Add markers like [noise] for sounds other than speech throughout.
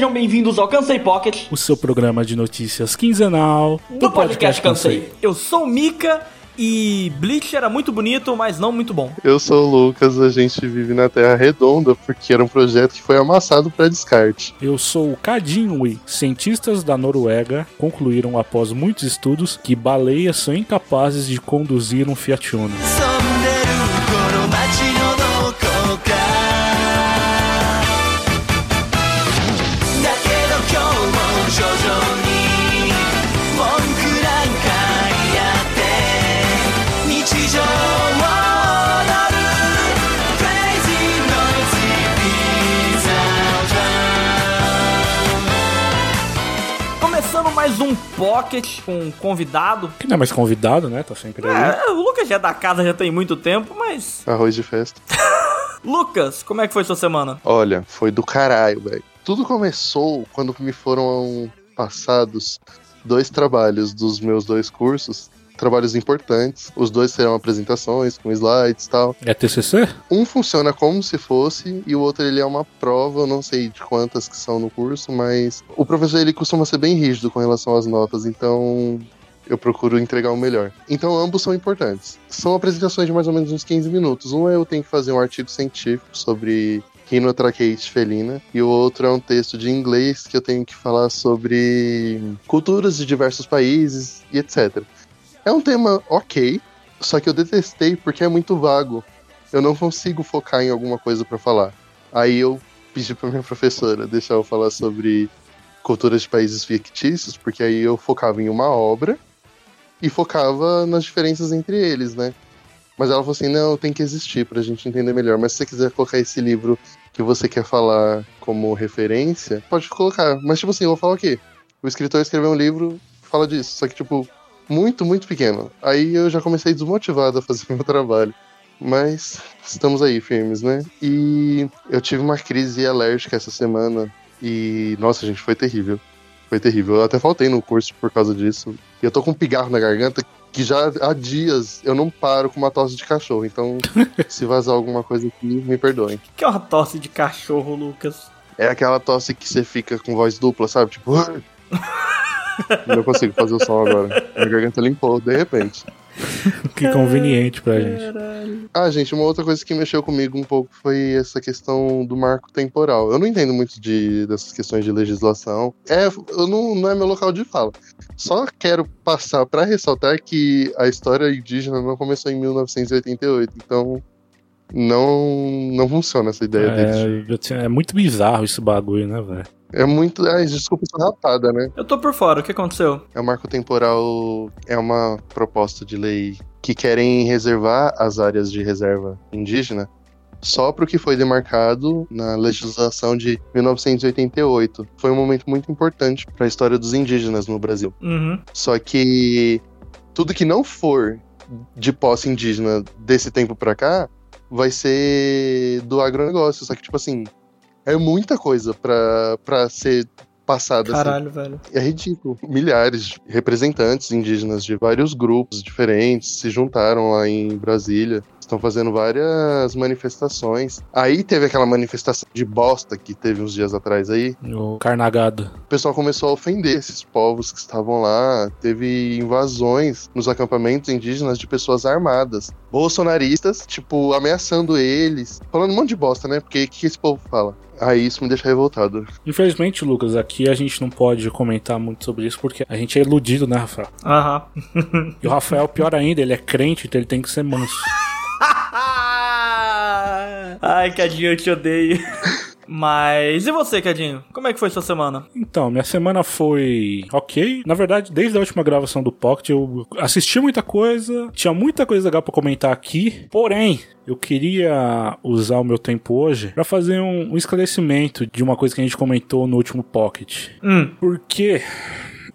Sejam bem-vindos ao Cansei Pocket, o seu programa de notícias quinzenal do podcast Cansei. Eu sou o Mika e Bleach era muito bonito, mas não muito bom. Eu sou o Lucas, a gente vive na Terra Redonda porque era um projeto que foi amassado para descarte. Eu sou o Kadinwi. Cientistas da Noruega concluíram após muitos estudos que baleias são incapazes de conduzir um Fiat Uno. Um Pocket com um convidado. Que não é mais convidado, né? Tá sempre aí. É, o Lucas já é da casa já tem muito tempo, mas. Arroz de festa. [laughs] Lucas, como é que foi sua semana? Olha, foi do caralho, velho. Tudo começou quando me foram passados dois trabalhos dos meus dois cursos trabalhos importantes. Os dois serão apresentações com slides e tal. É TCC? Um funciona como se fosse e o outro ele é uma prova, eu não sei de quantas que são no curso, mas o professor ele costuma ser bem rígido com relação às notas, então eu procuro entregar o melhor. Então ambos são importantes. São apresentações de mais ou menos uns 15 minutos. Um é eu tenho que fazer um artigo científico sobre rinotraqueite felina, e o outro é um texto de inglês que eu tenho que falar sobre culturas de diversos países e etc. É um tema ok, só que eu detestei porque é muito vago. Eu não consigo focar em alguma coisa para falar. Aí eu pedi para minha professora deixar eu falar sobre culturas de países fictícios, porque aí eu focava em uma obra e focava nas diferenças entre eles, né? Mas ela falou assim: não, tem que existir pra gente entender melhor. Mas se você quiser colocar esse livro que você quer falar como referência, pode colocar. Mas, tipo assim, eu vou falar o quê? O escritor escreveu um livro, fala disso. Só que, tipo, muito, muito pequeno. Aí eu já comecei desmotivado a fazer [laughs] meu trabalho. Mas estamos aí firmes, né? E eu tive uma crise alérgica essa semana. E, nossa, gente, foi terrível. Foi terrível. Eu até faltei no curso por causa disso. E eu tô com um pigarro na garganta que já há dias eu não paro com uma tosse de cachorro. Então, [laughs] se vazar alguma coisa aqui, me perdoem. O que é uma tosse de cachorro, Lucas? É aquela tosse que você fica com voz dupla, sabe? Tipo. [laughs] não consigo fazer o som agora. Minha garganta limpou, de repente. que conveniente pra gente. Ah, gente, uma outra coisa que mexeu comigo um pouco foi essa questão do marco temporal. Eu não entendo muito de, dessas questões de legislação. É, eu não, não é meu local de fala. Só quero passar para ressaltar que a história indígena não começou em 1988, então não não funciona essa ideia é, deles. É muito bizarro esse bagulho, né, velho? É muito. Ai, desculpa essa rapada, né? Eu tô por fora, o que aconteceu? É o marco temporal. É uma proposta de lei que querem reservar as áreas de reserva indígena só para o que foi demarcado na legislação de 1988. Foi um momento muito importante para a história dos indígenas no Brasil. Uhum. Só que tudo que não for de posse indígena desse tempo para cá vai ser do agronegócio. Só que, tipo assim, é muita coisa pra, pra ser passada. Assim. Caralho, assim. velho. É ridículo. Milhares de representantes indígenas de vários grupos diferentes se juntaram lá em Brasília estão fazendo várias manifestações. Aí teve aquela manifestação de bosta que teve uns dias atrás aí. O carnagado. O pessoal começou a ofender esses povos que estavam lá. Teve invasões nos acampamentos indígenas de pessoas armadas. Bolsonaristas, tipo, ameaçando eles. Falando um monte de bosta, né? Porque o que esse povo fala? Aí isso me deixa revoltado. Infelizmente, Lucas, aqui a gente não pode comentar muito sobre isso porque a gente é iludido, né, Rafael? Aham. e o Rafael, pior ainda, ele é crente, então ele tem que ser manso. [laughs] Ai, Cadinho, eu te odeio. [laughs] Mas e você, Cadinho? Como é que foi sua semana? Então, minha semana foi ok. Na verdade, desde a última gravação do Pocket, eu assisti muita coisa, tinha muita coisa legal para comentar aqui. Porém, eu queria usar o meu tempo hoje para fazer um, um, esclarecimento de uma coisa que a gente comentou no último Pocket. Hum. Porque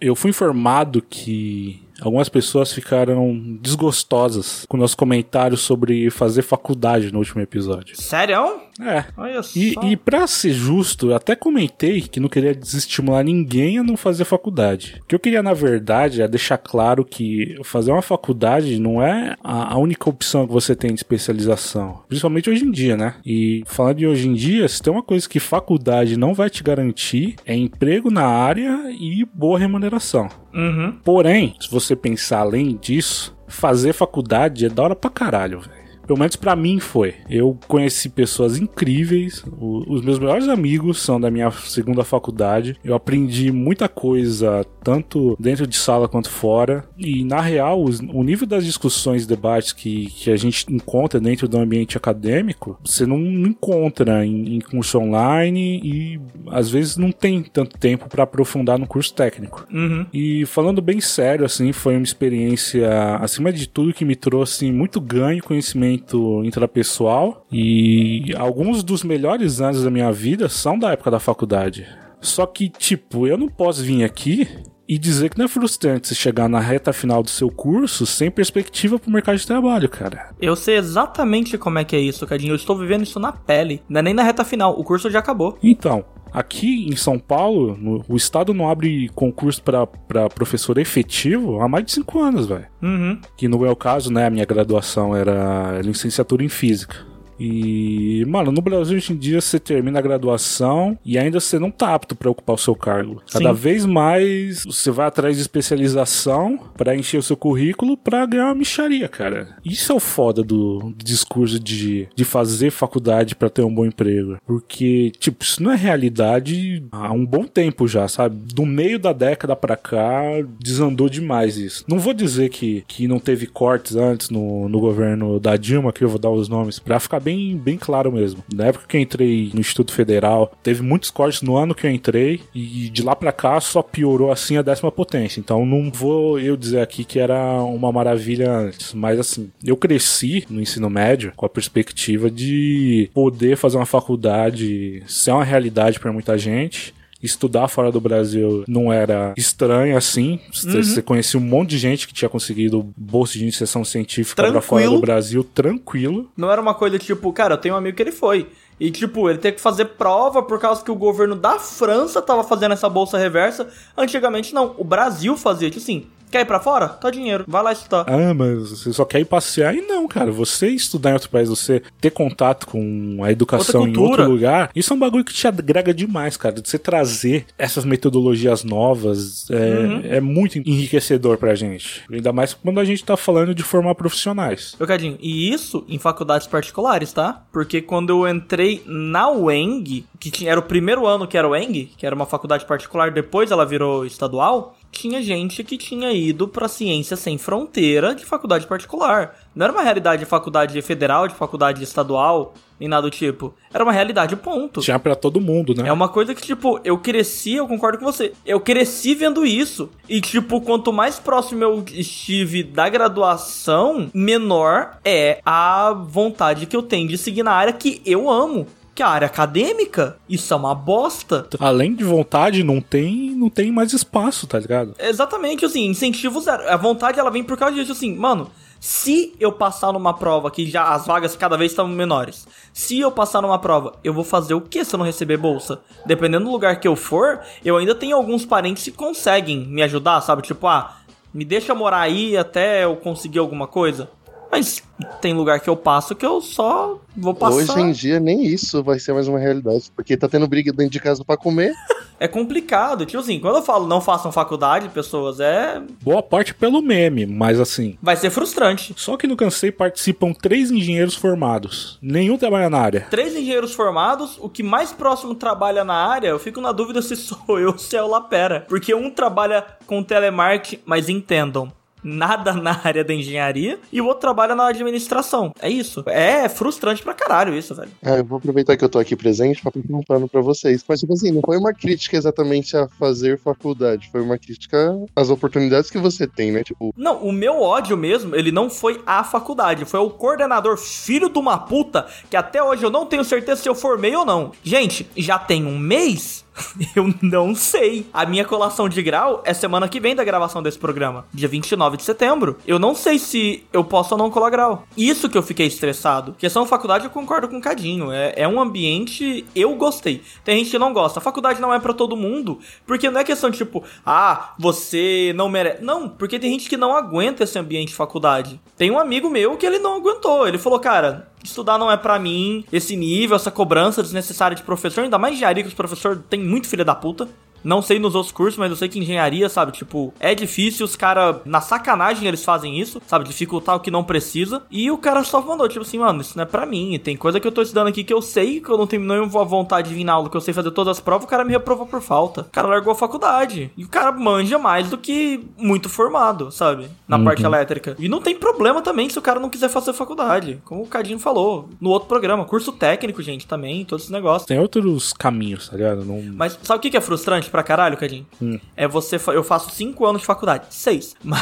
eu fui informado que algumas pessoas ficaram desgostosas com nossos comentários sobre fazer faculdade no último episódio. Sério? É. Olha só. E, e pra ser justo, eu até comentei que não queria desestimular ninguém a não fazer faculdade. O que eu queria, na verdade, é deixar claro que fazer uma faculdade não é a, a única opção que você tem de especialização. Principalmente hoje em dia, né? E falando de hoje em dia, se tem uma coisa que faculdade não vai te garantir, é emprego na área e boa remuneração. Uhum. Porém, se você pensar além disso, fazer faculdade é da hora pra caralho, velho. Pelo menos pra mim foi. Eu conheci pessoas incríveis. o- os meus melhores amigos são da minha segunda faculdade. Eu aprendi muita coisa, tanto dentro de sala quanto fora. E na real, os- o nível das discussões e debates que, que a gente encontra dentro do ambiente acadêmico, você não encontra em, em curso online e às vezes não tem tanto tempo pra aprofundar no curso técnico. Uhum. E falando bem sério, assim, foi uma experiência, acima de tudo, que me trouxe muito ganho, conhecimento intrapessoal. E alguns dos melhores anos da minha vida são da época da faculdade. Só que, tipo, eu não posso vir aqui e dizer que não é frustrante você chegar na reta final do seu curso sem perspectiva pro mercado de trabalho, cara. Eu sei exatamente como é que é isso, Cadinho. Eu estou vivendo isso na pele. Não é nem na reta final. O curso já acabou. Então, aqui em São Paulo, no- o estado não abre concurso pra professor efetivo há mais de cinco anos, velho. Uhum. que no meu caso, né, a minha graduação era licenciatura em física. E, mano, no Brasil hoje em dia você termina a graduação e ainda você não tá apto para ocupar o seu cargo. Cada Sim. vez mais você vai atrás de especialização para encher o seu currículo para ganhar uma micharia, cara. Isso é o foda do, do discurso de, de fazer faculdade para ter um bom emprego. Porque, tipo, isso não é realidade há um bom tempo já, sabe? Do meio da década pra cá, desandou demais isso. Não vou dizer que, que não teve cortes antes no, no governo da Dilma, que eu vou dar os nomes, pra ficar bem, bem claro mesmo. Na época que eu entrei no Instituto Federal, teve muitos cortes no ano que eu entrei, e de lá pra cá só piorou assim a décima potência. Então não vou eu dizer aqui que era uma maravilha antes, mas assim, eu cresci no ensino médio com a perspectiva de poder fazer uma faculdade ser uma realidade pra muita gente estudar fora do Brasil não era estranho assim. Você você conhecia um monte de gente que tinha conseguido bolsa de iniciação científica pra fora Tranquilo. do Brasil tranquilo. Não era uma coisa tipo, cara, eu tenho um amigo que ele foi. E, tipo, ele teve que fazer prova por causa que o governo da França tava fazendo essa bolsa reversa. Antigamente, não. O Brasil fazia, tipo assim, quer ir pra fora? Tá dinheiro, vai lá estudar. Ah, mas você só quer ir passear? E não, cara. Você estudar em outro país, você ter contato com a educação em outro lugar, isso é um bagulho que te agrega demais, cara. De você trazer essas metodologias novas é, Uhum. é muito enriquecedor pra gente. Ainda mais quando a gente tá falando de formar profissionais. Meu Cadinho, e isso em faculdades particulares, tá? Porque quando eu entrei na UENG, que era o primeiro ano que era UENG, que era uma faculdade particular, depois ela virou estadual, tinha gente que tinha ido pra Ciência Sem Fronteira de faculdade particular. Não era uma realidade de faculdade federal, de faculdade estadual, nem nada do tipo. Era uma realidade, ponto. Tinha pra todo mundo, né? É uma coisa que, tipo, eu cresci, eu concordo com você. Eu cresci vendo isso. E, tipo, quanto mais próximo eu estive da graduação, menor é a vontade que eu tenho de seguir na área que eu amo. Que a área acadêmica, isso é uma bosta. Além de vontade, não tem, não tem mais espaço, tá ligado? Exatamente, assim, incentivo zero. A vontade, ela vem por causa disso, assim, mano... Se eu passar numa prova que já as vagas cada vez estão menores, se eu passar numa prova, eu vou fazer o que se eu não receber bolsa? Dependendo do lugar que eu for, eu ainda tenho alguns parentes que conseguem me ajudar, sabe? Tipo, ah, me deixa morar aí até eu conseguir alguma coisa. Mas tem lugar que eu passo que eu só vou passar. Hoje em dia nem isso vai ser mais uma realidade, porque tá tendo briga dentro de casa pra comer. [laughs] É complicado. Tipo assim, quando eu falo não façam faculdade, pessoas, é. Boa parte pelo meme, mas assim. Vai ser frustrante. Só que no Cansei participam três engenheiros formados. Nenhum trabalha na área. Três engenheiros formados, o que mais próximo trabalha na área, eu fico na dúvida se [laughs] sou eu ou se é o Lapera. Porque um trabalha com telemarketing, mas entendam. Nada na área da engenharia e o outro trabalha na administração. É isso. É frustrante pra caralho isso, velho. Ah, eu vou aproveitar que eu tô aqui presente pra pano pra vocês. Mas, tipo assim, não foi uma crítica exatamente a fazer faculdade, foi uma crítica às oportunidades que você tem, né? Tipo, Não, o meu ódio mesmo, ele não foi a faculdade, foi o coordenador filho de uma puta, que até hoje eu não tenho certeza se eu formei ou não. Gente, já tem um mês [laughs] Eu não sei. A minha colação de grau é semana que vem da gravação desse programa, dia 29 de setembro. Eu não sei se eu posso ou não colar grau. Isso que eu fiquei estressado. Questão faculdade, eu concordo com o Cadinho. É, é um ambiente. Eu gostei. Tem gente que não gosta. A faculdade não é para todo mundo. Porque não é questão de tipo, ah, você não merece. Não, porque tem gente que não aguenta esse ambiente de faculdade. Tem um amigo meu que ele não aguentou. Ele falou, cara, estudar não é para mim, esse nível, essa cobrança desnecessária de professor, ainda mais engenharia que os professores tem muito filho da puta. Não sei nos outros cursos, mas eu sei que engenharia, sabe? Tipo, é difícil, os caras, na sacanagem, eles fazem isso, sabe? Dificultar o que não precisa. E o cara só mandou, tipo assim, mano, isso não é pra mim. Tem coisa que eu tô estudando aqui que eu sei, que eu não tenho nenhuma vontade de vir na aula, que eu sei fazer todas as provas, o cara me reprovou por falta. O cara largou a faculdade. E o cara manja mais do que muito formado, sabe? Na Uhum. parte elétrica. E não tem problema também se o cara não quiser fazer faculdade. Como o Cadinho falou no outro programa. Curso técnico, gente, também, todos esses negócios. Tem outros caminhos, tá ligado? Não... Mas sabe o que que é frustrante pra caralho, Cadinho? Hum. É você. fa- Eu faço cinco anos de faculdade. Seis. [laughs] Mas.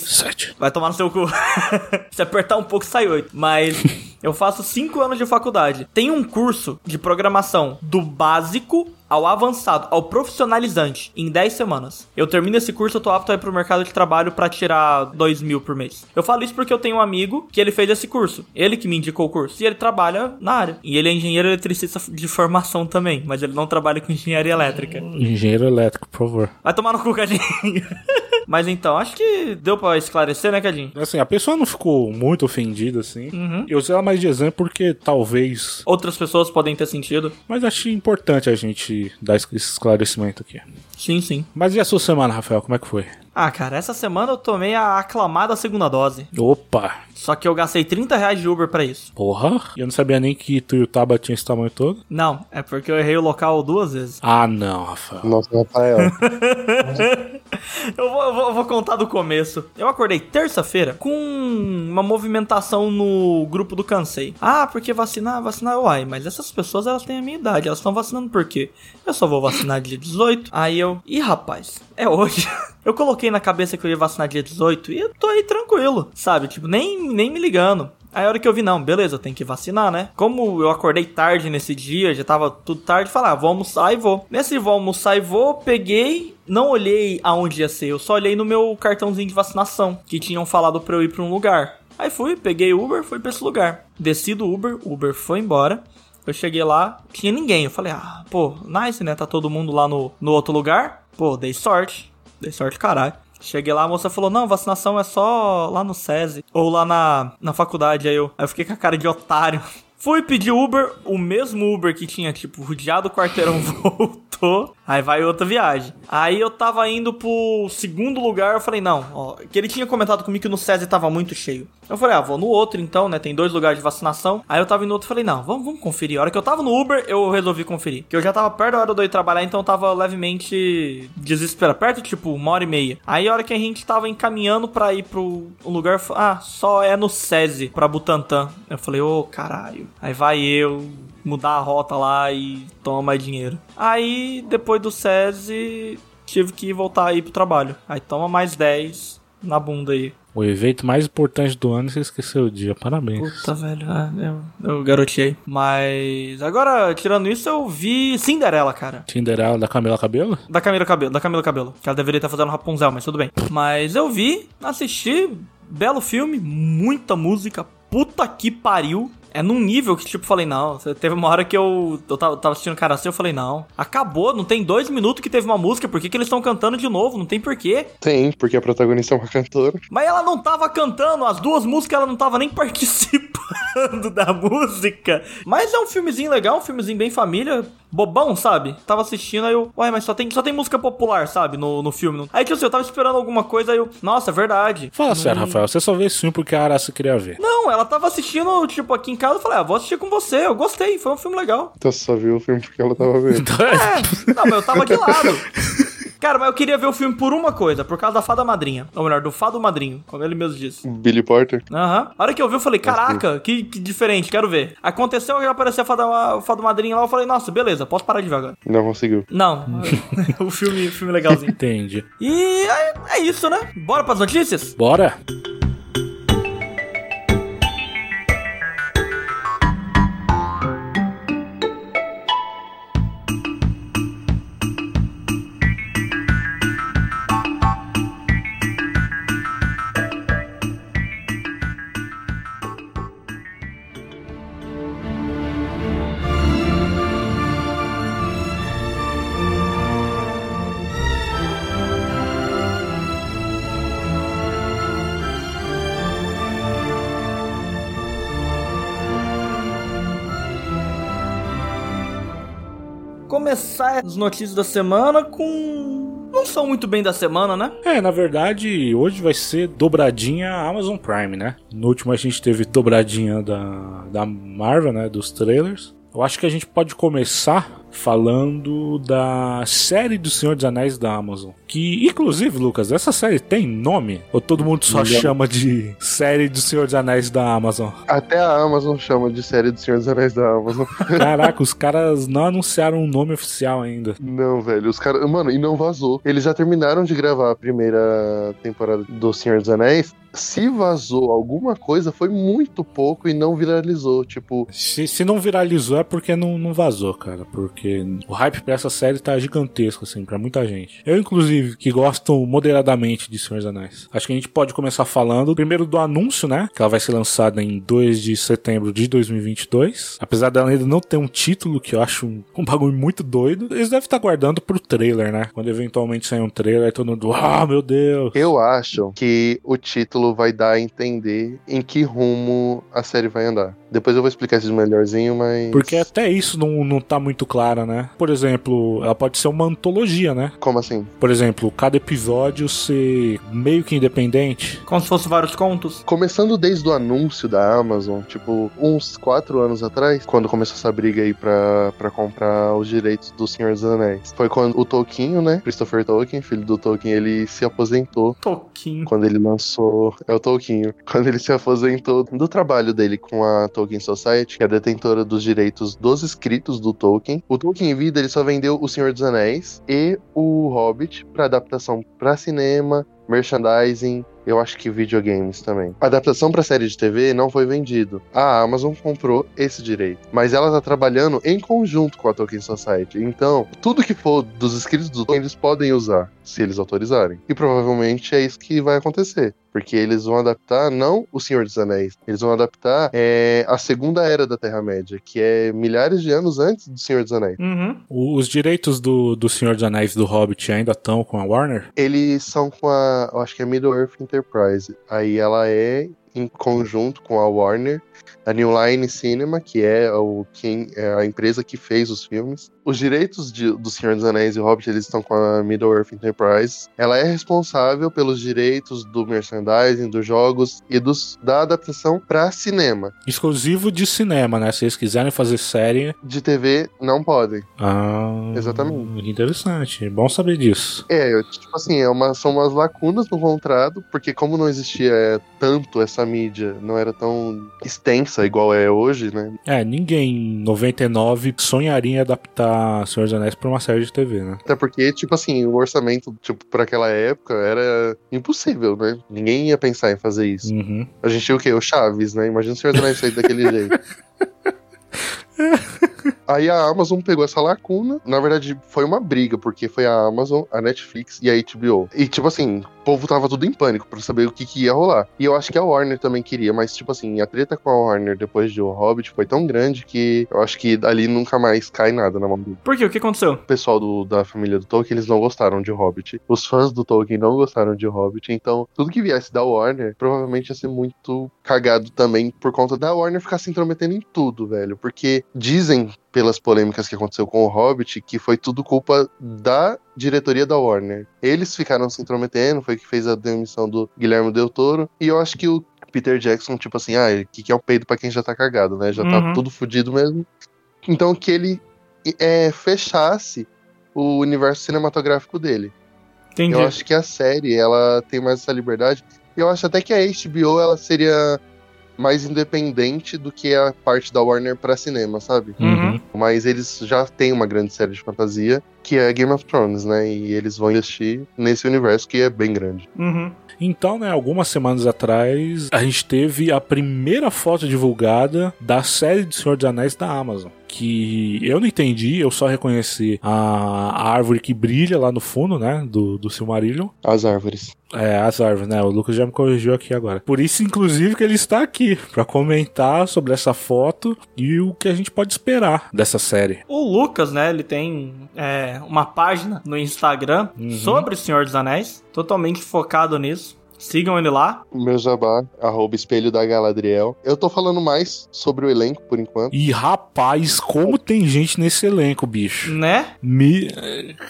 Sete. Vai tomar no seu cu. [laughs] Se apertar um pouco, sai oito. Mas [laughs] eu faço cinco anos de faculdade. Tem um curso de programação do básico ao avançado, ao profissionalizante, em 10 semanas. Eu termino esse curso, eu tô apto a ir pro mercado de trabalho pra tirar 2 mil por mês. Eu falo isso porque eu tenho um amigo que ele fez esse curso. Ele que me indicou o curso. E ele trabalha na área. E ele é engenheiro eletricista de formação também, mas ele não trabalha com engenharia elétrica. Engenheiro elétrico, por favor. Vai tomar no cu, Cadinho. [laughs] Mas então, acho que deu pra esclarecer, né, Cadinho? Assim, a pessoa não ficou muito ofendida, assim. Uhum. Eu usei ela mais de exemplo porque talvez. Outras pessoas podem ter sentido. Mas achei importante a gente dar esse esclarecimento aqui. Sim, sim. Mas e a sua semana, Rafael? Como é que foi? Ah, cara, essa semana eu tomei a aclamada segunda dose. Opa! Só que eu gastei 30 reais de Uber pra isso. Porra! E eu não sabia nem que Tuiutaba tinha esse tamanho todo. Não, é porque eu errei o local duas vezes. Ah, não, Rafael. Nossa, Rafael. [laughs] Eu vou, eu vou- eu vou contar do começo. Eu acordei terça-feira com uma movimentação no grupo do Cansei. Ah, porque vacinar, vacinar. Uai, mas essas pessoas elas têm a minha idade. Elas estão vacinando por quê? Eu só vou vacinar dia 18. Aí eu. Ih, rapaz, é hoje. [laughs] Eu coloquei na cabeça que eu ia vacinar dia 18 e eu tô aí tranquilo, sabe? Tipo, nem, nem me ligando. Aí a hora que eu vi, não, beleza, tenho que vacinar, né? Como eu acordei tarde nesse dia, já tava tudo tarde, falei, ah, vou almoçar e vou. Nesse vou almoçar e vou, peguei, não olhei aonde ia ser, eu só olhei no meu cartãozinho de vacinação, que tinham falado pra eu ir pra um lugar. Aí fui, peguei Uber, fui pra esse lugar. Desci do Uber, Uber foi embora. Eu cheguei lá, tinha ninguém. Eu falei, ah, pô, nice, né? Tá todo mundo lá no, no outro lugar. Pô, dei sorte. Dei sorte, caralho. Cheguei lá, a moça falou: Não, vacinação é só lá no SESI. Ou lá na, na faculdade. Aí eu, aí eu fiquei com a cara de otário. [laughs] Fui pedir Uber, o mesmo Uber que tinha, tipo, rodeado o quarteirão [laughs] voltou. Aí vai outra viagem. Aí eu tava indo pro segundo lugar, eu falei, não, ó, que ele tinha comentado comigo que no SESI tava muito cheio. Eu falei, ah, vou no outro então, né? Tem dois lugares de vacinação. Aí eu tava indo outro, falei, não, vamos, vamos conferir. A hora que eu tava no Uber, eu resolvi conferir. Que eu já tava perto da hora de ir trabalhar, então eu tava levemente desesperado. Perto, tipo, uma hora e meia. Aí a hora que a gente tava encaminhando pra ir pro lugar, ah, só é no SESI, pra Butantã. Eu falei, ô, caralho. Aí vai eu, mudar a rota lá e tomar mais dinheiro. Aí, depois do SESI, tive que voltar aí pro trabalho. Aí toma mais 10 na bunda aí. O evento mais importante do ano, você esqueceu o dia. Parabéns. Puta, velho, ah, eu, eu garoteei. Mas agora, tirando isso, eu vi Cinderela, cara. Cinderela da Camila Cabelo? Da Camila Cabelo, da Camila Cabelo. Que ela deveria estar fazendo Rapunzel, mas tudo bem. Mas eu vi, assisti, belo filme, muita música, puta que pariu. É num nível que, tipo, falei, não. Teve uma hora que eu, eu tava, tava assistindo cara assim, eu falei, não. Acabou, não tem dois minutos que teve uma música, por que, que eles estão cantando de novo? Não tem porquê. Tem, porque a protagonista é uma cantora. Mas ela não tava cantando, as duas músicas ela não tava nem [laughs] participando da música. Mas é um filmezinho legal, um filmezinho bem família, bobão, sabe? Tava assistindo, aí eu, ué, mas só tem, só tem música popular, sabe? No, no filme. Aí, tipo assim, eu tava esperando alguma coisa, aí eu, nossa, é verdade. Fala sério, Rafael. Você só vê esse filme porque a Araça queria ver. Não, ela tava assistindo, tipo, aqui em casa, eu falei, ah, vou assistir com você, eu gostei, foi um filme legal. Então você só viu o filme porque ela tava vendo. [laughs] É, não, mas eu tava de lado. [laughs] Cara, mas eu queria ver o filme por uma coisa, por causa da fada madrinha. Ou melhor, do fado madrinho, como ele mesmo disse. Billy Porter. Aham. A hora que eu vi, eu falei, caraca, que, que diferente, quero ver. Aconteceu que apareceu a fada, o fado madrinho lá, eu falei, nossa, beleza, posso parar de ver agora. Não conseguiu. Não, [laughs] o filme, o filme legalzinho. Entendi. E é, é isso, né? Bora pras notícias? Bora? Começar as notícias da semana com. Não são muito bem da semana, né? É, na verdade, hoje vai ser dobradinha Amazon Prime, né? No último a gente teve dobradinha da, da Marvel, né? Dos trailers. Eu acho que a gente pode começar falando da série do Senhor dos Anéis da Amazon. Que, inclusive, Lucas, essa série tem nome? Ou todo mundo só Não. chama de série do Senhor dos Anéis da Amazon? Até a Amazon chama de série do Senhor dos Anéis da Amazon. [laughs] Caraca, os caras não anunciaram um nome oficial ainda. Não, velho, os caras. Mano, e não vazou. Eles já terminaram de gravar a primeira temporada do Senhor dos Anéis. Se vazou alguma coisa, foi muito pouco e não viralizou. Tipo, Se, se não viralizou é porque não, não vazou, cara. Porque o hype pra essa série tá gigantesco, assim, pra muita gente. Eu, inclusive, que gosto moderadamente de Senhor dos Anéis. Acho que a gente pode começar falando primeiro do anúncio, né? Que ela vai ser lançada em 2 de setembro de 2022. Apesar dela ainda não ter um título, que eu acho um, um bagulho muito doido. Eles devem estar guardando pro trailer, né? Quando eventualmente sair um trailer, aí todo mundo, ah, meu Deus. eu acho que o título vai dar a entender em que rumo a série vai andar. Depois eu vou explicar isso melhorzinho, mas. Porque até isso não, não tá muito claro, né? Por exemplo, ela pode ser uma antologia, né? Como assim? Por exemplo, cada episódio ser meio que independente. Como se fosse vários contos. Começando desde o anúncio da Amazon, tipo, uns quatro anos atrás, quando começou essa briga aí pra, pra comprar os direitos do Senhor dos Anéis. Foi quando o Tolkien, né? Christopher Tolkien, filho do Tolkien, ele se aposentou Toquinho. quando ele lançou. É o Tolkien. [laughs] Quando ele se aposentou do trabalho dele com a Tolkien Society, que é detentora dos direitos dos escritos do Tolkien. O Tolkien em vida, ele só vendeu O Senhor dos Anéis e o Hobbit para adaptação para cinema, merchandising, eu acho que videogames também. A adaptação para série de TV não foi vendido. A Amazon comprou esse direito, mas ela tá trabalhando em conjunto com a Tolkien Society. Então, tudo que for dos escritos do Tolkien eles podem usar, se eles autorizarem. E provavelmente é isso que vai acontecer. Porque eles vão adaptar não o Senhor dos Anéis, eles vão adaptar é, a Segunda Era da Terra-média, que é milhares de anos antes do Senhor dos Anéis. Uhum. Os direitos do, do Senhor dos Anéis e do Hobbit ainda estão com a Warner? Eles são com a, eu acho que é Middle Earth Enterprise. Aí ela é em conjunto com a Warner, a New Line Cinema, que é, o, quem, é a empresa que fez os filmes. Os direitos de, do Senhor dos Anéis e o Hobbit, eles estão com a Middle Earth Enterprise. Ela é responsável pelos direitos do merchandising, dos jogos e dos, da adaptação para cinema. Exclusivo de cinema, né? Se eles quiserem fazer série. De TV, não podem. Ah, Exatamente. Interessante. Bom saber disso. É, tipo assim, é uma, são umas lacunas no contrato, porque como não existia é, tanto essa mídia, não era tão extensa igual é hoje, né? É, ninguém em 99 sonharia em adaptar Senhor dos Anéis pra uma série de TV, né? Até porque, tipo assim, o orçamento, tipo, pra aquela época era impossível, né? Ninguém ia pensar em fazer isso. Uhum. A gente tinha o quê? O Chaves, né? Imagina o Senhor dos Anéis sair daquele [laughs] jeito. Aí a Amazon pegou essa lacuna. Na verdade, foi uma briga, porque foi a Amazon, a Netflix e a HBO. E, tipo assim, povo tava tudo em pânico pra saber o que, que ia rolar. E eu acho que a Warner também queria, mas, tipo assim, a treta com a Warner depois de O Hobbit foi tão grande que eu acho que ali nunca mais cai nada na mão do Por quê? O que aconteceu? o pessoal do- da família do Tolkien, eles não gostaram de Hobbit. Os fãs do Tolkien não gostaram de Hobbit. Então, tudo que viesse da Warner provavelmente ia ser muito cagado também por conta da Warner ficar se intrometendo em tudo, velho. Porque dizem, pelas polêmicas que aconteceu com o Hobbit, que foi tudo culpa da diretoria da Warner. Eles ficaram se intrometendo, foi que fez a demissão do Guilherme Del Toro. E eu acho que o Peter Jackson, tipo assim, ah, o que, que é o peido pra quem já tá cagado, né? Já Uhum. tá tudo fudido mesmo. Então que ele é, fechasse o universo cinematográfico dele. Entendi. Eu acho que a série, ela tem mais essa liberdade. Eu acho até que a HBO, ela seria mais independente do que a parte da Warner pra cinema, sabe? Uhum. Mas eles já têm uma grande série de fantasia, que é Game of Thrones, né? E eles vão investir nesse universo que é bem grande. Uhum. Então, né, algumas semanas atrás, a gente teve a primeira foto divulgada da série de Senhor dos Anéis da Amazon. Que eu não entendi, eu só reconheci a, a árvore que brilha lá no fundo, né, do, do Silmarillion. As árvores. É, as árvores, né? O Lucas já me corrigiu aqui agora. Por isso, inclusive, que ele está aqui pra comentar sobre essa foto e o que a gente pode esperar dessa série. O Lucas, né, ele tem é, uma página no Instagram Uhum. sobre o Senhor dos Anéis, totalmente focado nisso. Sigam ele lá. Meu jabá, arroba espelho da Galadriel. Eu tô falando mais sobre o elenco por enquanto. E rapaz, como tem gente nesse elenco, bicho. Né? Me.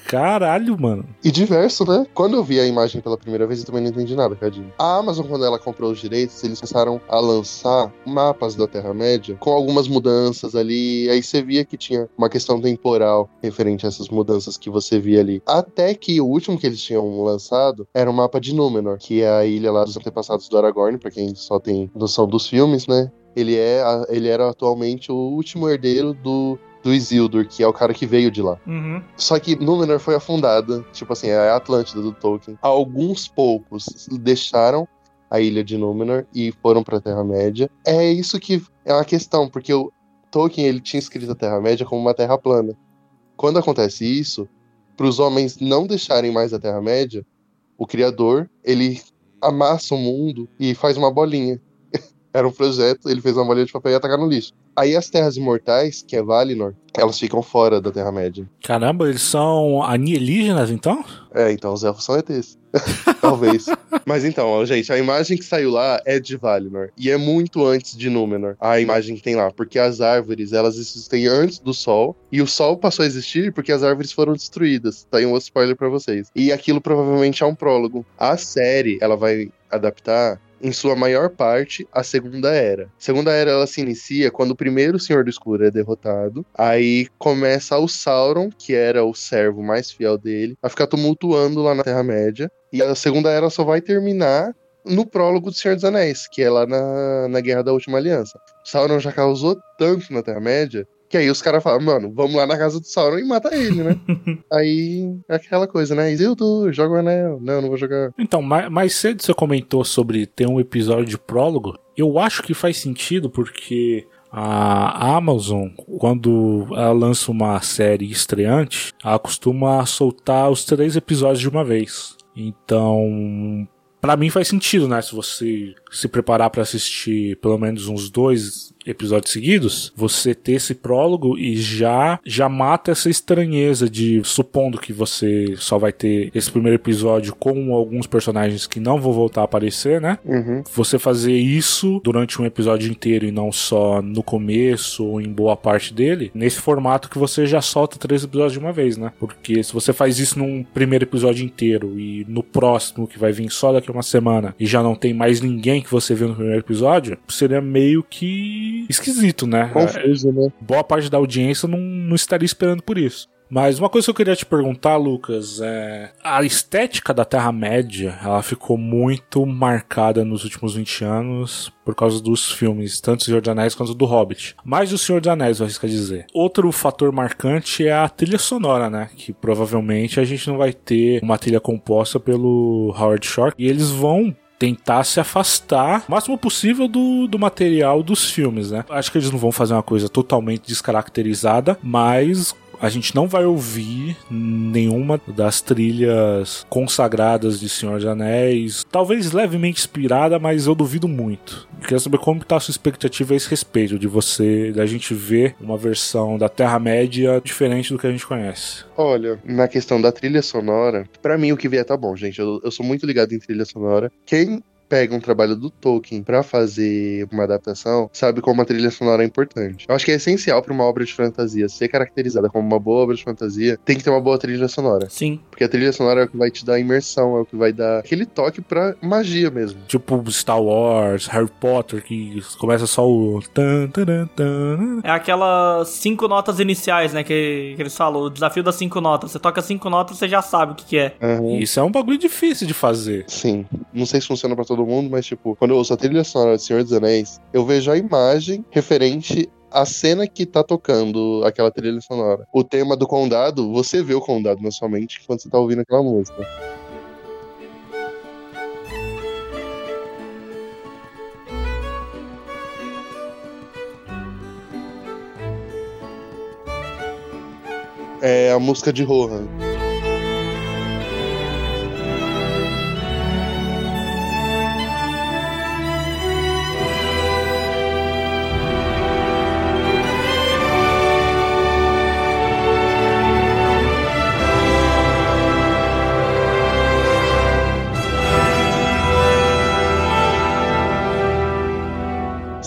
Caralho, mano. E diverso, né? Quando eu vi a imagem pela primeira vez, eu também não entendi nada, Cadinho. A Amazon, quando ela comprou os direitos, eles começaram a lançar mapas da Terra-média com algumas mudanças ali. Aí você via que tinha uma questão temporal referente a essas mudanças que você via ali. Até que o último que eles tinham lançado era o mapa de Númenor, que é a ilha lá dos antepassados do Aragorn, pra quem só tem noção dos filmes, né? Ele, é, ele era atualmente o último herdeiro do do Isildur, que é o cara que veio de lá. Uhum. Só que Númenor foi afundada, tipo assim, é a Atlântida do Tolkien. Alguns poucos deixaram a ilha de Númenor e foram pra Terra-média. É isso que é uma questão, porque o Tolkien ele tinha escrito a Terra-média como uma terra plana. Quando acontece isso, para os homens não deixarem mais a Terra-média, o Criador, ele amassa o mundo e faz uma bolinha. [laughs] Era um projeto, ele fez uma bolinha de papel e ia atacar no lixo. Aí as Terras Imortais, que é Valinor, elas ficam fora da Terra-média. Caramba, eles são alienígenas, então? É, então os elfos são ETs. [laughs] Talvez. Mas então, gente, a imagem que saiu lá é de Valinor. E é muito antes de Númenor, a imagem que tem lá. Porque as árvores, elas existem antes do Sol. E o Sol passou a existir porque as árvores foram destruídas. Tá aí um outro spoiler pra vocês. E aquilo provavelmente é um prólogo. A série, ela vai adaptar em sua maior parte, a Segunda Era. A Segunda Era ela se inicia quando o primeiro Senhor do Escuro é derrotado. Aí começa o Sauron, que era o servo mais fiel dele, a ficar tumultuando lá na Terra-média. E a Segunda Era só vai terminar no prólogo do Senhor dos Anéis, que é lá na, na Guerra da Última Aliança. Sauron já causou tanto na Terra-média que aí os caras falam, mano, vamos lá na casa do Sauron e mata ele, né? [laughs] aí é aquela coisa, né? Isildur, joga o anel. Não, não vou jogar. Então, mais, mais cedo você comentou sobre ter um episódio de prólogo. Eu acho que faz sentido porque a Amazon, quando ela lança uma série estreante, ela costuma soltar os três episódios de uma vez. Então, para mim faz sentido, né? Se você se preparar para assistir pelo menos uns dois episódios seguidos, você ter esse prólogo e já já mata essa estranheza de supondo que você só vai ter esse primeiro episódio com alguns personagens que não vão voltar a aparecer, né? Uhum. Você fazer isso durante um episódio inteiro e não só no começo ou em boa parte dele, nesse formato que você já solta três episódios de uma vez, né? Porque se você faz isso num primeiro episódio inteiro e no próximo que vai vir só daqui a uma semana e já não tem mais ninguém que você viu no primeiro episódio, seria meio que esquisito, né? Confuso, né? Boa parte da audiência não, não estaria esperando por isso. Mas uma coisa que eu queria te perguntar, Lucas, é a estética da Terra-média, ela ficou muito marcada nos últimos 20 anos por causa dos filmes, tanto do Senhor dos Anéis quanto do Hobbit. Mais do Senhor dos Anéis, eu arrisco a dizer. Outro fator marcante é a trilha sonora, né? Que provavelmente a gente não vai ter uma trilha composta pelo Howard Shore e eles vão tentar se afastar o máximo possível do, do material dos filmes, né? Acho que eles não vão fazer uma coisa totalmente descaracterizada, mas a gente não vai ouvir nenhuma das trilhas consagradas de Senhor dos Anéis. Talvez levemente inspirada, mas eu duvido muito. Eu queria saber como está a sua expectativa a esse respeito, de você, da gente ver uma versão da Terra-média diferente do que a gente conhece. Olha, na questão da trilha sonora, pra mim o que vier tá bom, gente. Eu, eu sou muito ligado em trilha sonora. Quem pega um trabalho do Tolkien para fazer uma adaptação, sabe como a trilha sonora é importante. Eu acho que é essencial para uma obra de fantasia ser caracterizada como uma boa obra de fantasia, tem que ter uma boa trilha sonora. Sim. Porque a trilha sonora é o que vai te dar imersão, é o que vai dar aquele toque pra magia mesmo. Tipo Star Wars, Harry Potter, que começa só o. tan, tan, tan. É aquelas cinco notas iniciais, né? Que, que eles falam, o desafio das cinco notas. Você toca cinco notas, você já sabe o que, que é. Uhum. Isso é um bagulho difícil de fazer. Sim. Não sei se funciona pra todo mundo, mas tipo, quando eu ouço a trilha sonora de Senhor dos Anéis, eu vejo a imagem referente à cena que tá tocando aquela trilha sonora. O tema do condado, você vê o condado na sua mente quando você tá ouvindo aquela música. É a música de Rohan.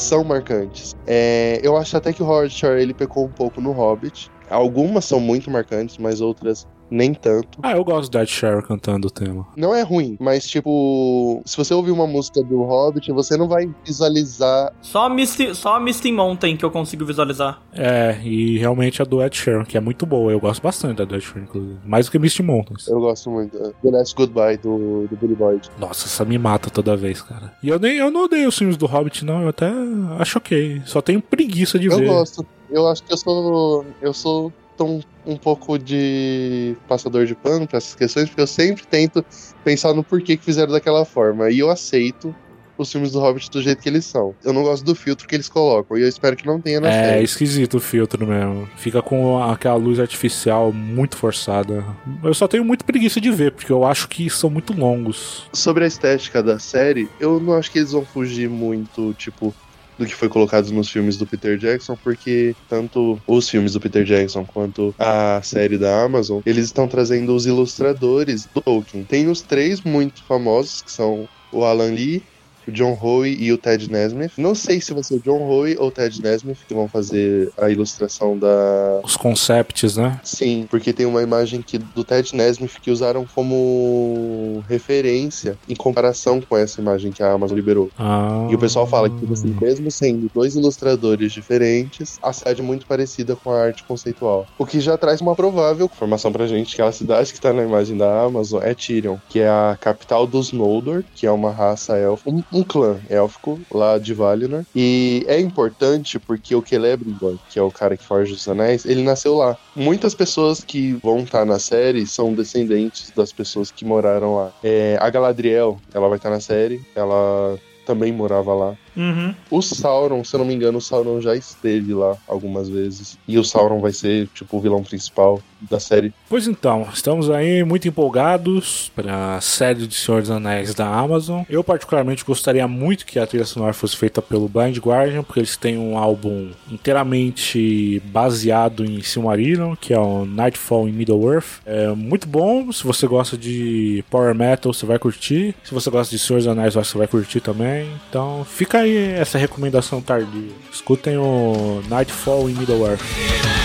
São marcantes. É, eu acho até que o Shore ele pecou um pouco no Hobbit. Algumas são muito marcantes, mas outras nem tanto. Ah, eu gosto da Ed Sheeran cantando o tema. Não é ruim, mas tipo, se você ouvir uma música do Hobbit, você não vai visualizar. Só a Misty, só a Misty Mountain que eu consigo visualizar. É, e realmente a do Ed Sheeran, que é muito boa. Eu gosto bastante da do Ed Sheeran, inclusive. Mais do que Misty Mountains. Eu gosto muito. The Last Goodbye do, do Billy Boyd. Nossa, essa me mata toda vez, cara. E eu nem eu não odeio os filmes do Hobbit, não. Eu até acho ok. Só tenho preguiça de Eu ver. gosto. Eu acho que eu sou. Eu sou tão um pouco de passador de pano para essas questões, porque eu sempre tento pensar no porquê que fizeram daquela forma. E eu aceito os filmes do Hobbit do jeito que eles são. Eu não gosto do filtro que eles colocam, e eu espero que não tenha na É série. esquisito o filtro mesmo. Fica com aquela luz artificial muito forçada. Eu só tenho muito preguiça de ver, porque eu acho que são muito longos. Sobre a estética da série, eu não acho que eles vão fugir muito, tipo, do que foi colocado nos filmes do Peter Jackson, porque tanto os filmes do Peter Jackson quanto a série da Amazon, eles estão trazendo os ilustradores do Tolkien. Tem os três muito famosos, que são o Alan Lee, o John Hoy e o Ted Nesmith. Não sei se vai ser o John Hoy ou o Ted Nesmith que vão fazer a ilustração da, Os concepts, né? Sim, porque tem uma imagem que, do Ted Nesmith que usaram como referência em comparação com essa imagem que a Amazon liberou. Ah, E o pessoal fala que, tipo assim, mesmo sendo dois ilustradores diferentes, a cidade é muito parecida com a arte conceitual. O que já traz uma provável informação pra gente que a cidade que tá na imagem da Amazon é Tirion, que é a capital dos Noldor, que é uma raça élfica, um, um clã élfico lá de Valinor. E é importante porque o Celebrimbor, que é o cara que forja os anéis, ele nasceu lá. Muitas pessoas que vão estar na série são descendentes das pessoas que moraram lá. É, a Galadriel, ela vai estar na série, ela também morava lá. Uhum. O Sauron, se eu não me engano, o Sauron já esteve lá algumas vezes. E o Sauron vai ser, tipo, o vilão principal da série. Pois então, estamos aí muito empolgados para a série de Senhor dos Anéis da Amazon. Eu, particularmente, gostaria muito que a trilha sonora fosse feita pelo Blind Guardian, porque eles têm um álbum inteiramente baseado em Silmarillion, que é o Nightfall in Middle-earth. É muito bom, se você gosta de Power Metal, você vai curtir. Se você gosta de Senhor dos Anéis, eu acho que você vai curtir também. Então, fica aí essa recomendação tardia. Escutem o Nightfall in Middle-earth.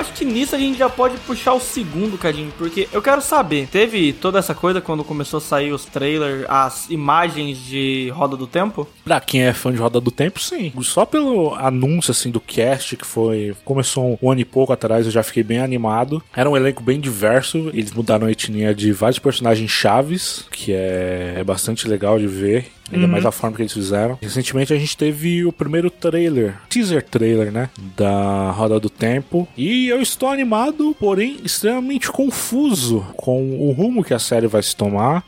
Acho que nisso a gente já pode puxar o segundo, Cadinho, porque eu quero saber, teve toda essa coisa quando começou a sair os trailers, as imagens de Roda do Tempo? Pra quem é fã de Roda do Tempo, sim. Só pelo anúncio, assim, do cast, que foi... Começou um ano e pouco atrás, eu já fiquei bem animado. Era um elenco bem diverso. Eles mudaram a etnia de vários personagens chaves, que é, é bastante legal de ver. Ainda mais a forma que eles fizeram. Recentemente a gente teve o primeiro trailer, teaser trailer, né? Da Roda do Tempo. E eu estou animado, porém extremamente confuso com o rumo que a série vai se tomar.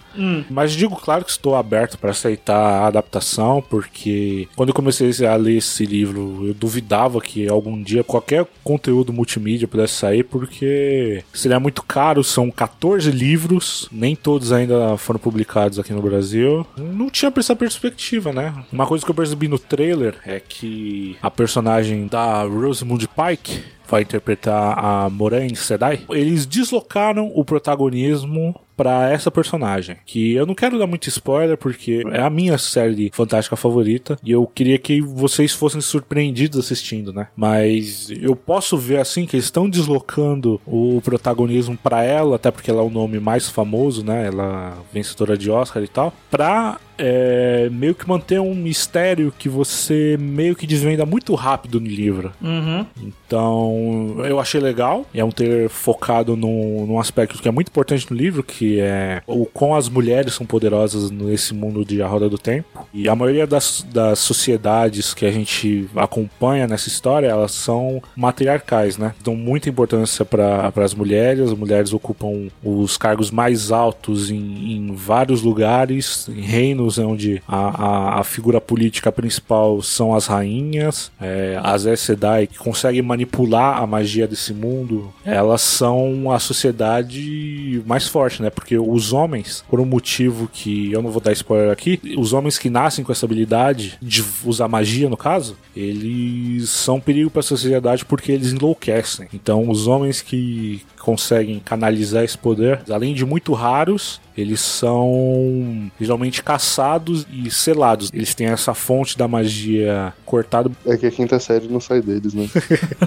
Mas digo claro que estou aberto para aceitar a adaptação, porque quando eu comecei a ler esse livro, eu duvidava que algum dia qualquer conteúdo multimídia pudesse sair, porque seria muito caro. São 14 livros, nem todos ainda foram publicados aqui no Brasil. Não tinha essa perspectiva, né? Uma coisa que eu percebi no trailer é que a personagem da Rosamund Pike vai interpretar a Moraine Sedai, eles deslocaram o protagonismo pra essa personagem. Que eu não quero dar muito spoiler, porque é a minha série fantástica favorita. E eu queria que vocês fossem surpreendidos assistindo, né? Mas eu posso ver assim que eles estão deslocando o protagonismo pra ela, até porque ela é o nome mais famoso, né? Ela é vencedora de Oscar e tal, pra é meio que manter um mistério que você meio que desvenda muito rápido no livro. Uhum. Então, eu achei legal. É um trailer focado num, num aspecto que é muito importante no livro, que é o como as mulheres são poderosas nesse mundo de A Roda do Tempo. E a maioria das, das sociedades que a gente acompanha nessa história, elas são matriarcais, né? Dão muita importância para as mulheres. As mulheres ocupam os cargos mais altos em, em vários lugares, em reinos onde a, a, a figura política principal são as rainhas, é, as Aes Sedai que conseguem manipular a magia desse mundo, elas são a sociedade mais forte, né? Porque os homens, por um motivo que eu não vou dar spoiler aqui, os homens que nascem com essa habilidade de usar magia, no caso, eles são um perigo para a sociedade porque eles enlouquecem. Então, os homens que conseguem canalizar esse poder, além de muito raros, eles são geralmente caçados e selados. Eles têm essa fonte da magia cortada. É que a quinta série não sai deles, né?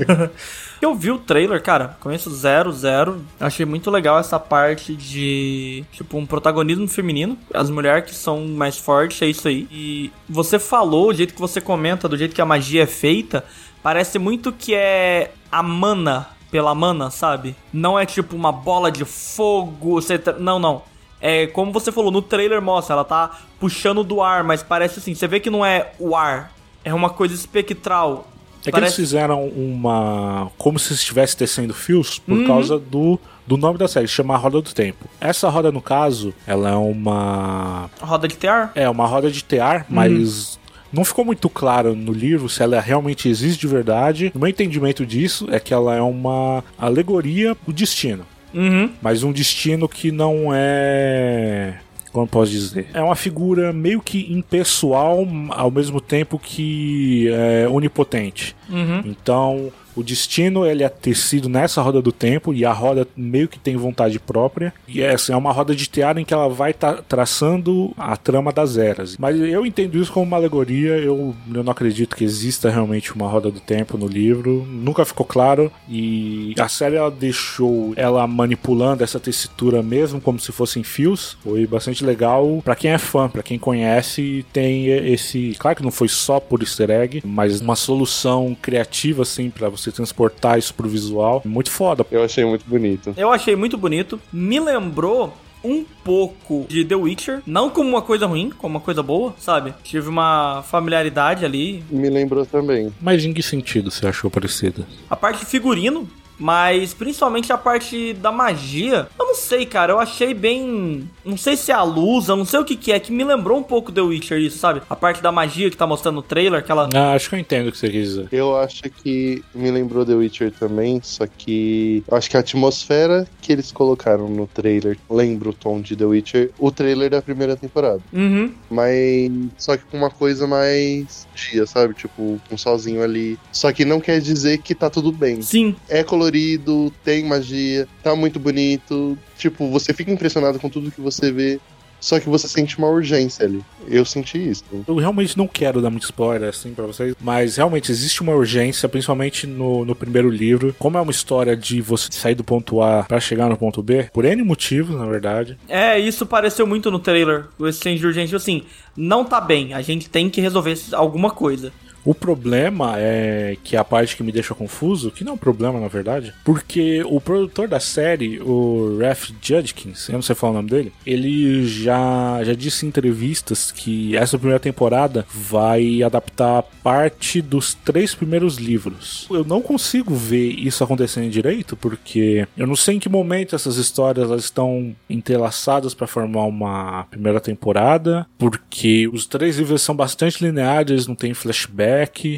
[laughs] Eu vi o trailer, cara, conheço zero, zero. Achei muito legal essa parte de, tipo, um protagonismo feminino. As mulheres que são mais fortes, é isso aí. E você falou, o jeito que você comenta, do jeito que a magia é feita, parece muito que é a mana pela mana, sabe? Não é tipo uma bola de fogo, você não, não. É como você falou no trailer mostra, ela tá puxando do ar, mas parece assim, você vê que não é o ar, é uma coisa espectral. É que eles fizeram uma. como se estivesse tecendo fios por uhum. causa do do nome da série, chama Roda do Tempo. Essa roda, no caso, ela é uma. Roda de tear? É, uma roda de tear, uhum. mas não ficou muito claro no livro se ela realmente existe de verdade. O meu entendimento disso é que ela é uma alegoria do destino. Uhum. Mas um destino que não é como posso dizer? É uma figura meio que impessoal, ao mesmo tempo que é, onipotente. Uhum. Então, o destino ele é tecido nessa roda do tempo e a roda meio que tem vontade própria. E é, assim, é uma roda de teatro em que ela vai tra traçando a trama das eras. Mas eu entendo isso como uma alegoria. Eu, eu não acredito que exista realmente uma roda do tempo no livro. Nunca ficou claro. E a série ela deixou ela manipulando essa tessitura mesmo como se fossem fios. Foi bastante legal para quem é fã, para quem conhece. Tem esse, claro que não foi só por Easter egg, mas uma solução criativa assim para você você transportar isso pro visual. Muito foda. Eu achei muito bonito. Eu achei muito bonito. Me lembrou um pouco de The Witcher, não como uma coisa ruim, como uma coisa boa, sabe? Tive uma familiaridade ali. Me lembrou também. Mas em que sentido você achou parecido? A parte de figurino mas principalmente a parte da magia, eu não sei, cara. Eu achei bem. Não sei se é a luz, eu não sei o que, que é, que me lembrou um pouco The Witcher, isso, sabe? A parte da magia que tá mostrando no trailer, aquela. Ah, acho que eu entendo o que você quis dizer. Eu acho que me lembrou The Witcher também, só que. Eu acho que a atmosfera que eles colocaram no trailer lembra o tom de The Witcher, o trailer da primeira temporada. Uhum. Mas. Só que com uma coisa mais dia, sabe? Tipo, um sozinho ali. Só que não quer dizer que tá tudo bem. Sim. É colorido colorido, tem magia, tá muito bonito. Tipo, você fica impressionado com tudo que você vê. Só que você sente uma urgência ali. Eu senti isso. Eu realmente não quero dar muito spoiler assim para vocês, mas realmente existe uma urgência, principalmente no, no primeiro livro. Como é uma história de você sair do ponto A para chegar no ponto B, por N motivos, na verdade. É, isso pareceu muito no trailer. O senso de urgência, assim, não tá bem. A gente tem que resolver alguma coisa. O problema é que a parte que me deixa confuso, que não é um problema na verdade, porque o produtor da série, o Raf Judkins, eu não sei falar o nome dele, ele já, já disse em entrevistas que essa primeira temporada vai adaptar parte dos três primeiros livros. Eu não consigo ver isso acontecendo direito, porque eu não sei em que momento essas histórias elas estão entrelaçadas para formar uma primeira temporada, porque os três livros são bastante lineares, não tem flashback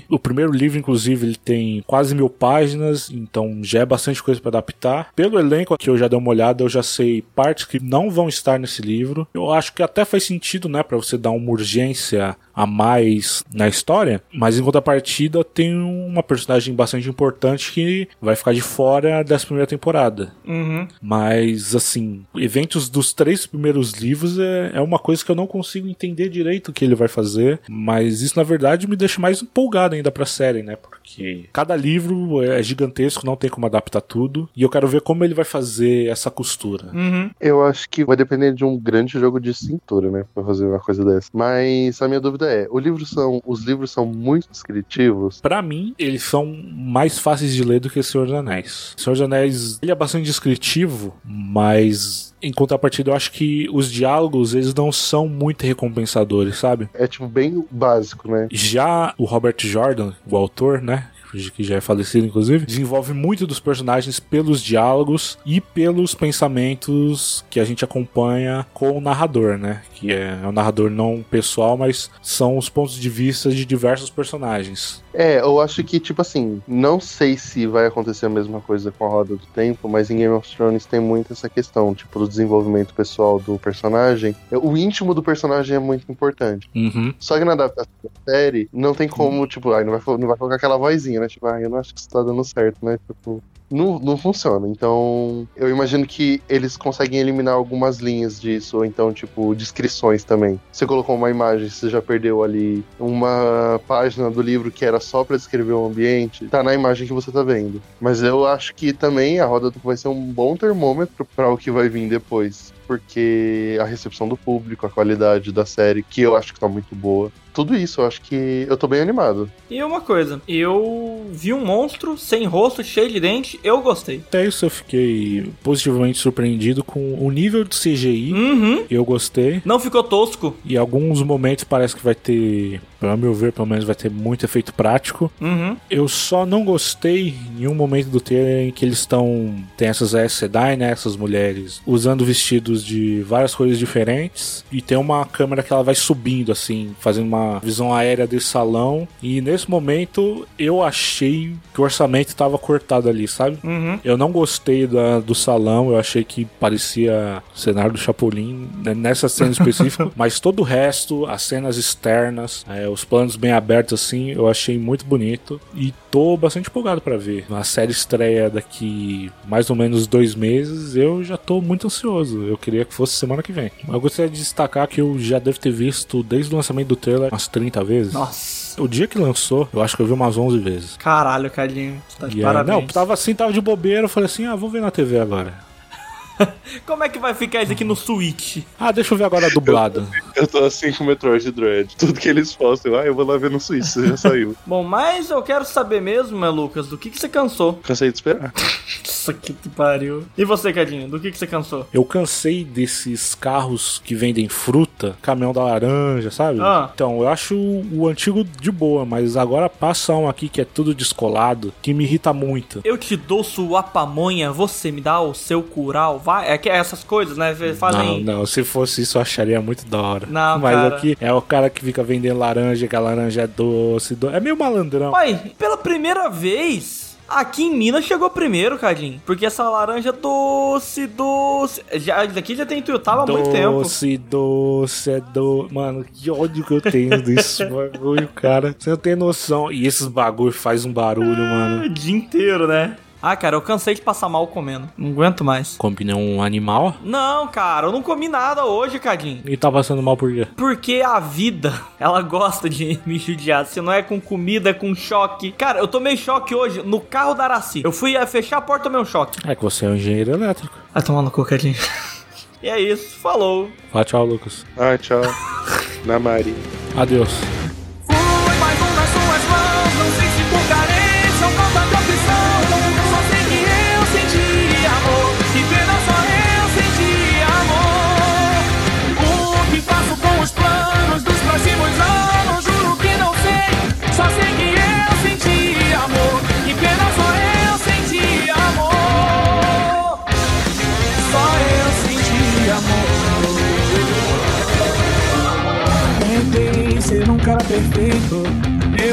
o primeiro livro, inclusive, ele tem quase mil páginas, então já é bastante coisa para adaptar. Pelo elenco que eu já dei uma olhada, eu já sei partes que não vão estar nesse livro. Eu acho que até faz sentido, né, para você dar uma urgência a mais na história, mas em contrapartida tem uma personagem bastante importante que vai ficar de fora dessa primeira temporada. Uhum. Mas, assim, eventos dos três primeiros livros é, é uma coisa que eu não consigo entender direito o que ele vai fazer, mas isso na verdade me deixa mais empolgado ainda pra série, né? Porque cada livro é gigantesco, não tem como adaptar tudo. E eu quero ver como ele vai fazer essa costura. Uhum. Eu acho que vai depender de um grande jogo de cintura, né? Pra fazer uma coisa dessa. Mas a minha dúvida é: o livro são, os livros são muito descritivos? Pra mim, eles são mais fáceis de ler do que Senhor dos Anéis. Senhor dos Anéis, ele é bastante descritivo, mas em contrapartida, eu acho que os diálogos, eles não são muito recompensadores, sabe? É tipo bem básico, né? Já o Robert Jordan, o autor, né? que já é falecido, inclusive, desenvolve muito dos personagens pelos diálogos e pelos pensamentos que a gente acompanha com o narrador, né? Que é, é um narrador não pessoal, mas são os pontos de vista de diversos personagens. É, eu acho que, tipo assim, não sei se vai acontecer a mesma coisa com a Roda do Tempo, mas em Game of Thrones tem muito essa questão, tipo, do desenvolvimento pessoal do personagem. O íntimo do personagem é muito importante. Uhum. Só que na adaptação da série, não tem como, tipo, ai, não vai, não vai colocar aquela vozinha, né? Tipo, ai, eu não acho que isso tá dando certo, né? Tipo, não, não funciona. Então, eu imagino que eles conseguem eliminar algumas linhas disso, ou então, tipo, descrições também. Você colocou uma imagem, você já perdeu ali uma página do livro que era só para descrever o ambiente, tá na imagem que você tá vendo. Mas eu acho que também a roda vai ser um bom termômetro para o que vai vir depois. Porque a recepção do público, a qualidade da série, que eu acho que tá muito boa. Tudo isso, eu acho que eu tô bem animado. E uma coisa, eu vi um monstro sem rosto, cheio de dente, eu gostei. Até isso eu fiquei positivamente surpreendido com o nível de CGI. Uhum. Eu gostei. Não ficou tosco. E alguns momentos parece que vai ter, pelo meu ver, pelo menos vai ter muito efeito prático. Uhum. Eu só não gostei em um momento do trailer em que eles estão. Tem essas Aes Sedai, né? Essas mulheres usando vestidos de várias cores diferentes. E tem uma câmera que ela vai subindo, assim, fazendo uma visão aérea desse salão. E nesse momento eu achei que o orçamento estava cortado ali, sabe? Uhum. Eu não gostei da, do salão, eu achei que parecia o cenário do Chapolin né, nessa cena [laughs] específica, mas todo o resto, as cenas externas, é, os planos bem abertos assim, eu achei muito bonito e tô bastante empolgado para ver. A série estreia daqui mais ou menos dois meses, eu já tô muito ansioso. Eu queria que fosse semana que vem. Eu gostaria de destacar que eu já devo ter visto desde o lançamento do trailer umas 30 vezes. Nossa. O dia que lançou, eu acho que eu vi umas 11 vezes. Caralho, Cadinho. Tá de parabéns. não, tava assim, tava de bobeira, eu falei assim, ah, vou ver na TV agora. [laughs] Como é que vai ficar isso aqui no Switch? Ah, deixa eu ver agora a dublada. Eu tô assim com o Metroid Dread. Tudo que eles postam, ah, eu vou lá ver no Switch, já saiu. [laughs] Bom, mas eu quero saber mesmo, meu Lucas, do que, que você cansou. Cansei de esperar. Nossa, que que pariu. E você, Cadinho, do que, que você cansou? Eu cansei desses carros que vendem fruta, caminhão da laranja, sabe? Ah. Então, eu acho o antigo de boa, mas agora passa um aqui que é tudo descolado, que me irrita muito. Eu te dou sua pamonha, você me dá o seu curau. Vai, é que é essas coisas, né? Não, Fazem. não, se fosse isso eu acharia muito da hora. Não, Mas cara. aqui é o cara que fica vendendo laranja, que a laranja é doce, do... é meio malandrão. Pai, pela primeira vez. Aqui em Minas chegou primeiro, Cadinho. Porque essa laranja doce, doce. Já, daqui já tem Tuiutaba há muito tempo. Doce, doce, é do... Mano, que ódio que eu tenho desse [laughs] bagulho, cara. Você não tem noção. E esses bagulho faz um barulho, mano. O dia inteiro, né? Ah, cara, eu cansei de passar mal comendo. Não aguento mais. Combina um animal Não, cara, eu não comi nada hoje, Cadinho. e tá passando mal por quê? Porque a vida, [laughs] ela gosta de [laughs] me judiar. Se não é com comida, é com choque. Cara, eu tomei choque hoje no carro da Araci. Eu fui eh, fechar a porta, tomei um choque. É que você é um engenheiro elétrico. Vai tomar no cu, Cadinho. [laughs] E é isso, falou. Fala tchau, Lucas. Ah, tchau. Na Maria. Adeus.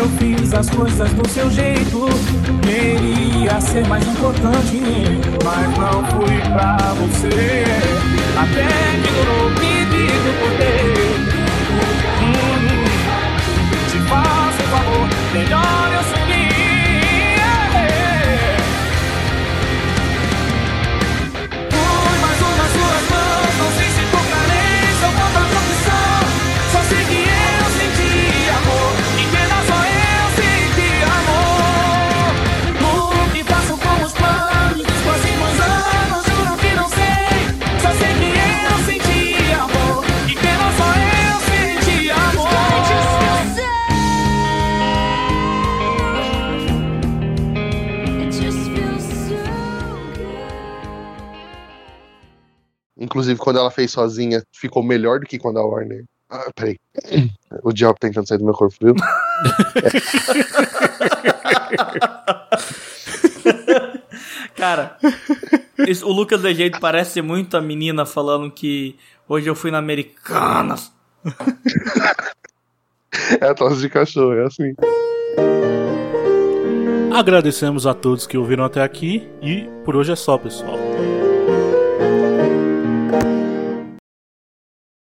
Eu fiz as coisas do seu jeito. Queria ser mais importante, mas não fui pra você. Até que durou inclusive, quando ela fez sozinha, ficou melhor do que quando a Warner. Ah, peraí. O diabo tá tentando sair do meu corpo, viu? [laughs] Cara, isso- o Lucas de jeito parece muito a menina falando que hoje eu fui na Americanas. É a tosse de cachorro, é assim. Agradecemos a todos que ouviram até aqui e por hoje é só, pessoal.